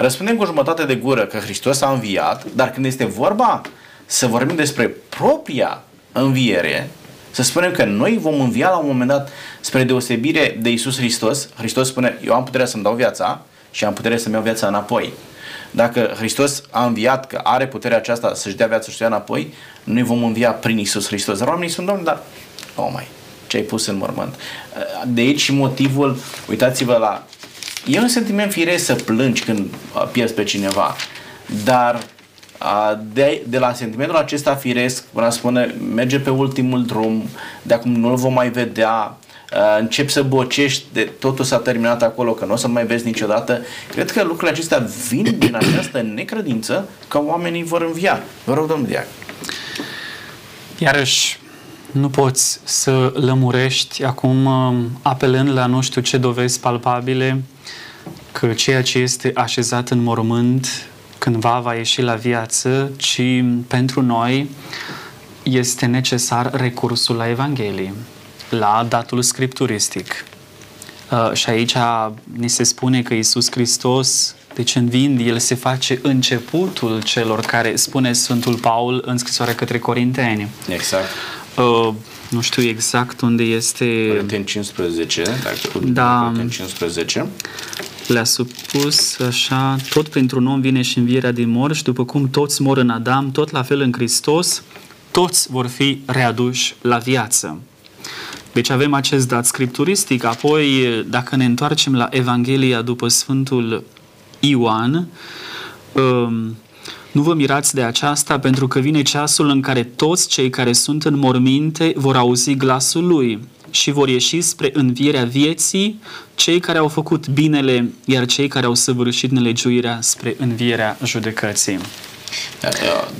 răspundem cu jumătate de gură că Hristos a înviat, dar când este vorba să vorbim despre propria înviere, să spunem că noi vom învia la un moment dat spre deosebire de Isus Hristos. Hristos spune, eu am puterea să-mi dau viața și am puterea să-mi iau viața înapoi. Dacă Hristos a înviat, că are puterea aceasta să-și dea viața și să înapoi, noi vom învia prin Isus Hristos. Dar oamenii sunt, domnule, dar, oh mai, ce ai pus în mormânt. De aici și motivul, uitați-vă la... E un sentiment firesc să plângi când pierzi pe cineva, dar de, de la sentimentul acesta firesc, vreau spune, merge pe ultimul drum, de acum nu-l vom mai vedea, încep să bocești, de totul s-a terminat acolo, că nu o să mai vezi niciodată. Cred că lucrurile acestea vin din această necredință că oamenii vor învia. Vă rog, domnul Diac. Iarăși, nu poți să lămurești acum apelând la nu știu ce dovezi palpabile că ceea ce este așezat în mormânt cândva va ieși la viață, ci pentru noi este necesar recursul la Evanghelie, la datul scripturistic. Uh, și aici ni se spune că Isus Hristos, deci învind, El se face începutul celor care spune Sfântul Paul în scrisoarea către Corinteni. Exact. Uh, nu știu exact unde este... Corinteni 15, dacă da, Corinteni 15 le-a supus așa, tot pentru un om vine și învierea din morți, după cum toți mor în Adam, tot la fel în Hristos, toți vor fi readuși la viață. Deci avem acest dat scripturistic, apoi dacă ne întoarcem la Evanghelia după Sfântul Ioan, um, nu vă mirați de aceasta, pentru că vine ceasul în care toți cei care sunt în morminte vor auzi glasul lui și vor ieși spre învierea vieții cei care au făcut binele, iar cei care au săvârșit nelegiuirea spre învierea judecății.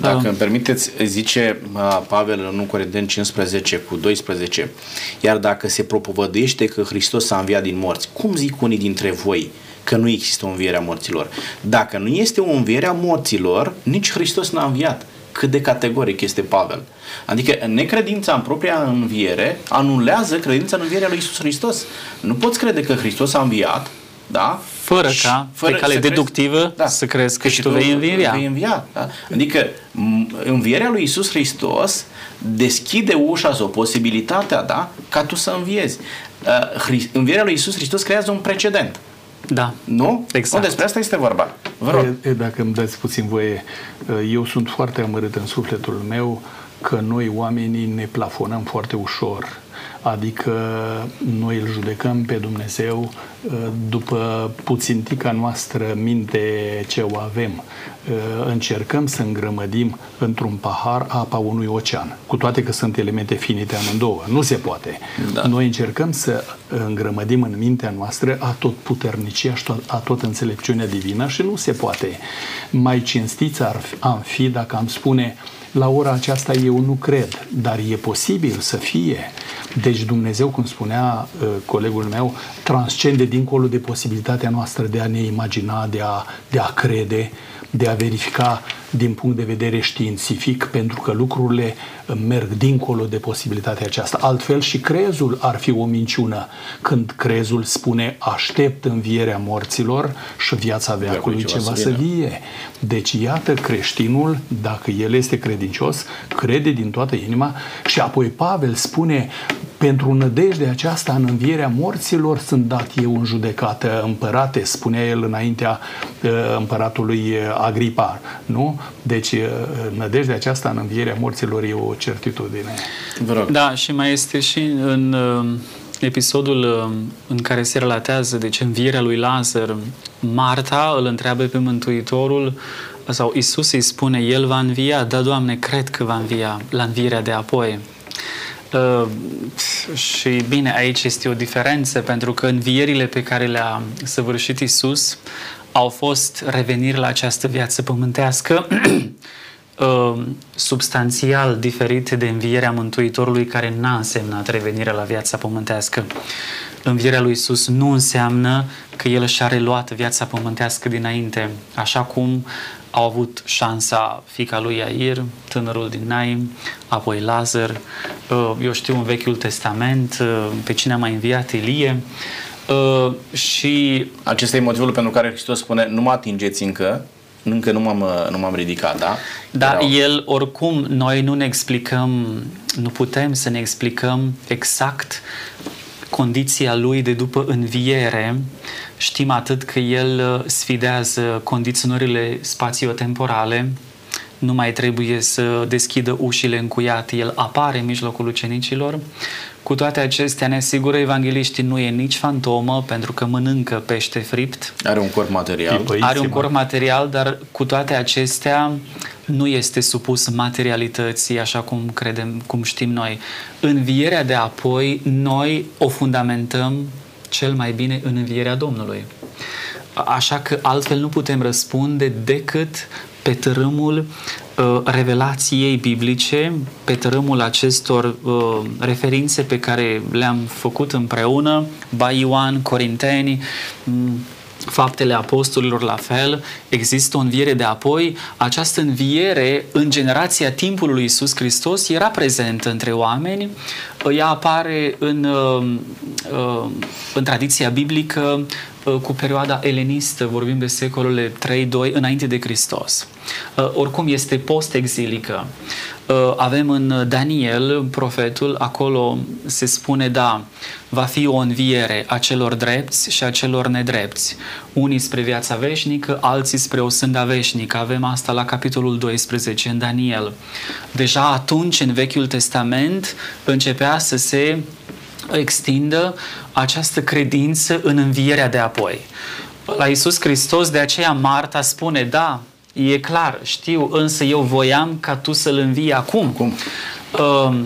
Dacă da. îmi permiteți, zice Pavel în 1 Corinteni 15 cu 12, iar dacă se propovădește că Hristos a înviat din morți, cum zic unii dintre voi că nu există o înviere a morților? Dacă nu este o înviere a morților, nici Hristos n-a înviat cât de categoric este Pavel. Adică necredința în propria înviere anulează credința în învierea lui Isus Hristos. Nu poți crede că Hristos a înviat, da? Fără ca, fără pe cale deductivă, crezi, da, să crezi că, că și tu vei învia. Vei învia da? Adică învierea lui Isus Hristos deschide ușa sau posibilitatea, da? Ca tu să înviezi. Uh, învierea lui Isus Hristos creează un precedent. Da. Nu? Exact. Nu, despre asta este vorba. Vă rog. E, dacă îmi dați puțin voie, eu sunt foarte amărât în sufletul meu că noi oamenii ne plafonăm foarte ușor adică noi îl judecăm pe Dumnezeu uh, după puțintica noastră minte ce o avem. Uh, încercăm să îngrămădim într-un pahar apa unui ocean, cu toate că sunt elemente finite amândouă. Nu se poate. Da. Noi încercăm să îngrămădim în mintea noastră a tot puternicia și a tot înțelepciunea divină și nu se poate. Mai cinstiți ar am fi dacă am spune la ora aceasta eu nu cred, dar e posibil să fie. Deci Dumnezeu, cum spunea uh, colegul meu, transcende dincolo de posibilitatea noastră de a ne imagina, de a, de a crede, de a verifica din punct de vedere științific, pentru că lucrurile merg dincolo de posibilitatea aceasta. Altfel și crezul ar fi o minciună când crezul spune aștept învierea morților și viața veacului ce va să vie. Deci iată creștinul, dacă el este credincios, crede din toată inima și apoi Pavel spune pentru nădejdea aceasta în învierea morților sunt dat eu în judecată împărate, spunea el înaintea uh, împăratului Agripa, nu? Deci uh, nădejdea aceasta în învierea morților e o certitudine. Vă rog. Da, și mai este și în uh, episodul în care se relatează, deci învierea lui Lazar, Marta îl întreabă pe Mântuitorul sau Isus îi spune, El va învia, da, Doamne, cred că va învia la învierea de apoi. Uh, și bine, aici este o diferență, pentru că învierile pe care le-a săvârșit Isus au fost reveniri la această viață pământească uh, substanțial diferite de învierea Mântuitorului care n-a însemnat revenirea la viața pământească. Învierea lui Isus nu înseamnă că El și-a reluat viața pământească dinainte, așa cum au avut șansa fica lui Iair, tânărul din Naim, apoi Lazar, uh, eu știu în Vechiul Testament, uh, pe cine a mai înviat Ilie, Uh, și acesta e motivul pentru care Hristos spune nu mă atingeți încă, încă nu m-am, nu m-am ridicat, da? Da, Erau... el oricum, noi nu ne explicăm, nu putem să ne explicăm exact condiția lui de după înviere. Știm atât că el uh, sfidează condiționările spațiotemporale, nu mai trebuie să deschidă ușile încuiate, el apare în mijlocul ucenicilor. Cu toate acestea, ne asigură evangeliștii, nu e nici fantomă, pentru că mănâncă pește fript. Are un corp material. Are un corp material, dar cu toate acestea nu este supus materialității, așa cum credem, cum știm noi. Învierea de apoi, noi o fundamentăm cel mai bine în învierea Domnului. Așa că altfel nu putem răspunde decât pe tărâmul uh, revelației biblice, pe tărâmul acestor uh, referințe pe care le-am făcut împreună, ba Ioan, Corinteni, mm, faptele apostolilor la fel, există o înviere de apoi. Această înviere în generația timpului lui Isus Hristos era prezentă între oameni. Ea apare în, uh, uh, în tradiția biblică uh, cu perioada elenistă, vorbim de secolele 3-2 înainte de Hristos. Oricum este post-exilică. Uh, avem în Daniel, profetul, acolo se spune, da, va fi o înviere a celor drepți și a celor nedrepți. Unii spre viața veșnică, alții spre o sânda veșnică. Avem asta la capitolul 12 în Daniel. Deja atunci, în Vechiul Testament, începea să se extindă această credință în învierea de apoi. La Isus Hristos, de aceea Marta spune, da, E clar, știu, însă eu voiam ca tu să-l învii acum. Cum? Uh,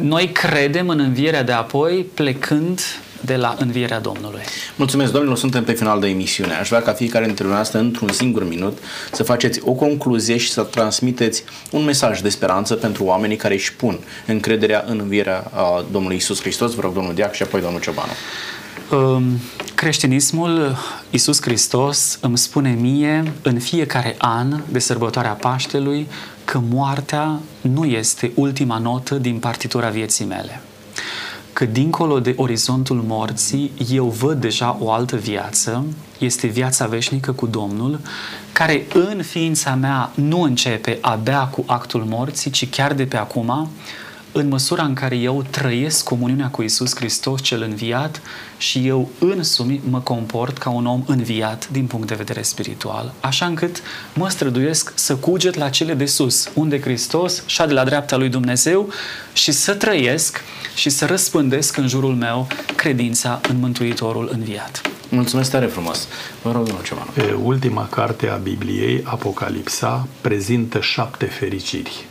noi credem în învierea de apoi plecând de la învierea Domnului. Mulțumesc, domnilor, suntem pe final de emisiune. Aș vrea ca fiecare dintre noastre, într-un singur minut, să faceți o concluzie și să transmiteți un mesaj de speranță pentru oamenii care își pun încrederea în învierea Domnului Isus Hristos. Vă rog, domnul Diac și apoi domnul Ciobanu. Um, creștinismul, Iisus Hristos îmi spune mie în fiecare an de sărbătoarea Paștelui că moartea nu este ultima notă din partitura vieții mele. Că dincolo de orizontul morții eu văd deja o altă viață, este viața veșnică cu Domnul, care în ființa mea nu începe abia cu actul morții, ci chiar de pe acum, în măsura în care eu trăiesc comuniunea cu Isus Hristos cel înviat și eu însumi mă comport ca un om înviat din punct de vedere spiritual, așa încât mă străduiesc să cuget la cele de sus, unde Hristos și de la dreapta lui Dumnezeu și să trăiesc și să răspândesc în jurul meu credința în Mântuitorul înviat. Mulțumesc tare frumos. Vă rog, domnul ceva. Ultima carte a Bibliei, Apocalipsa, prezintă șapte fericiri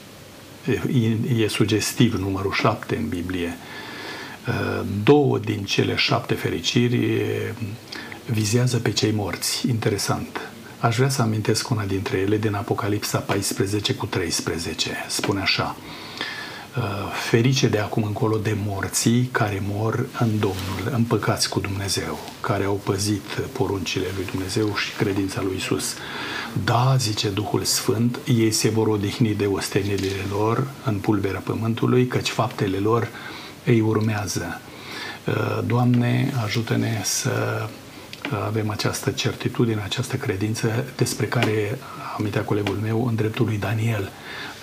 e, e sugestiv numărul șapte în Biblie. Două din cele șapte fericiri vizează pe cei morți. Interesant. Aș vrea să amintesc una dintre ele din Apocalipsa 14 cu 13. Spune așa. Ferice de acum încolo de morții care mor în Domnul, împăcați cu Dumnezeu, care au păzit poruncile lui Dumnezeu și credința lui Isus. Da, zice Duhul Sfânt, ei se vor odihni de ostenelile lor în pulberea pământului, căci faptele lor îi urmează. Uh, Doamne, ajută-ne să avem această certitudine, această credință despre care amintea colegul meu în dreptul lui Daniel.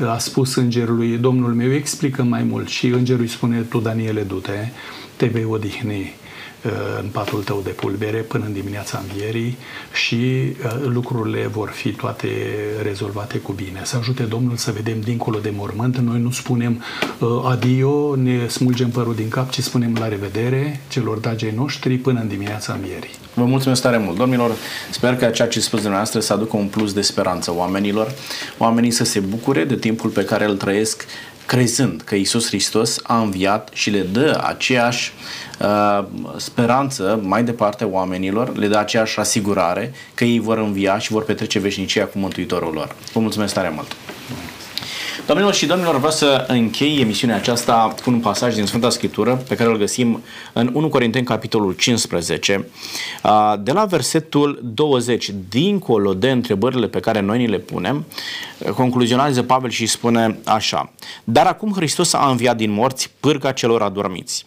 A spus îngerului, Domnul meu, explică mai mult și îngerul îi spune, tu Daniele, du-te, te vei odihni Uh, în patul tău de pulbere până în dimineața învierii și uh, lucrurile vor fi toate rezolvate cu bine. Să ajute Domnul să vedem dincolo de mormânt. Noi nu spunem uh, adio, ne smulgem părul din cap, ci spunem la revedere celor dagei noștri până în dimineața învierii. Vă mulțumesc tare mult. Domnilor, sper că ceea ce spus dumneavoastră să aducă un plus de speranță oamenilor, oamenii să se bucure de timpul pe care îl trăiesc crezând că Isus Hristos a înviat și le dă aceeași uh, speranță mai departe oamenilor, le dă aceeași asigurare că ei vor învia și vor petrece veșnicia cu Mântuitorul lor. Vă mulțumesc tare mult! Doamnelor și domnilor, vreau să închei emisiunea aceasta cu un pasaj din Sfânta Scriptură pe care îl găsim în 1 Corinteni, capitolul 15, de la versetul 20, dincolo de întrebările pe care noi ni le punem, concluzionează Pavel și spune așa, Dar acum Hristos a înviat din morți pârga celor adormiți.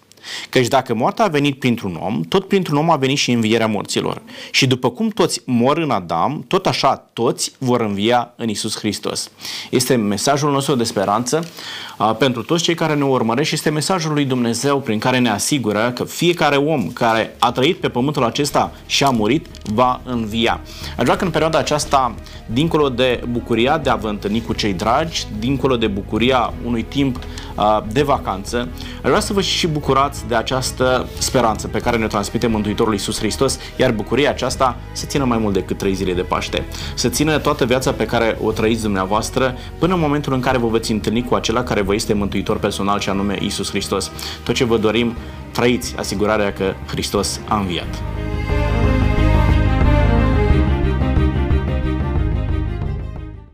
Căci dacă moartea a venit printr-un om, tot printr-un om a venit și învierea morților. Și după cum toți mor în Adam, tot așa toți vor învia în Isus Hristos. Este mesajul nostru de speranță uh, pentru toți cei care ne urmăresc și este mesajul lui Dumnezeu prin care ne asigură că fiecare om care a trăit pe pământul acesta și a murit va învia. Aș vrea că în perioada aceasta, dincolo de bucuria de a vă întâlni cu cei dragi, dincolo de bucuria unui timp uh, de vacanță, aș vrea să vă și bucurați de această speranță pe care ne transmite Mântuitorul Iisus Hristos, iar bucuria aceasta să țină mai mult decât trei zile de Paște. Să țină toată viața pe care o trăiți dumneavoastră până în momentul în care vă veți întâlni cu acela care vă este mântuitor personal și anume Iisus Hristos. Tot ce vă dorim, trăiți asigurarea că Hristos a înviat.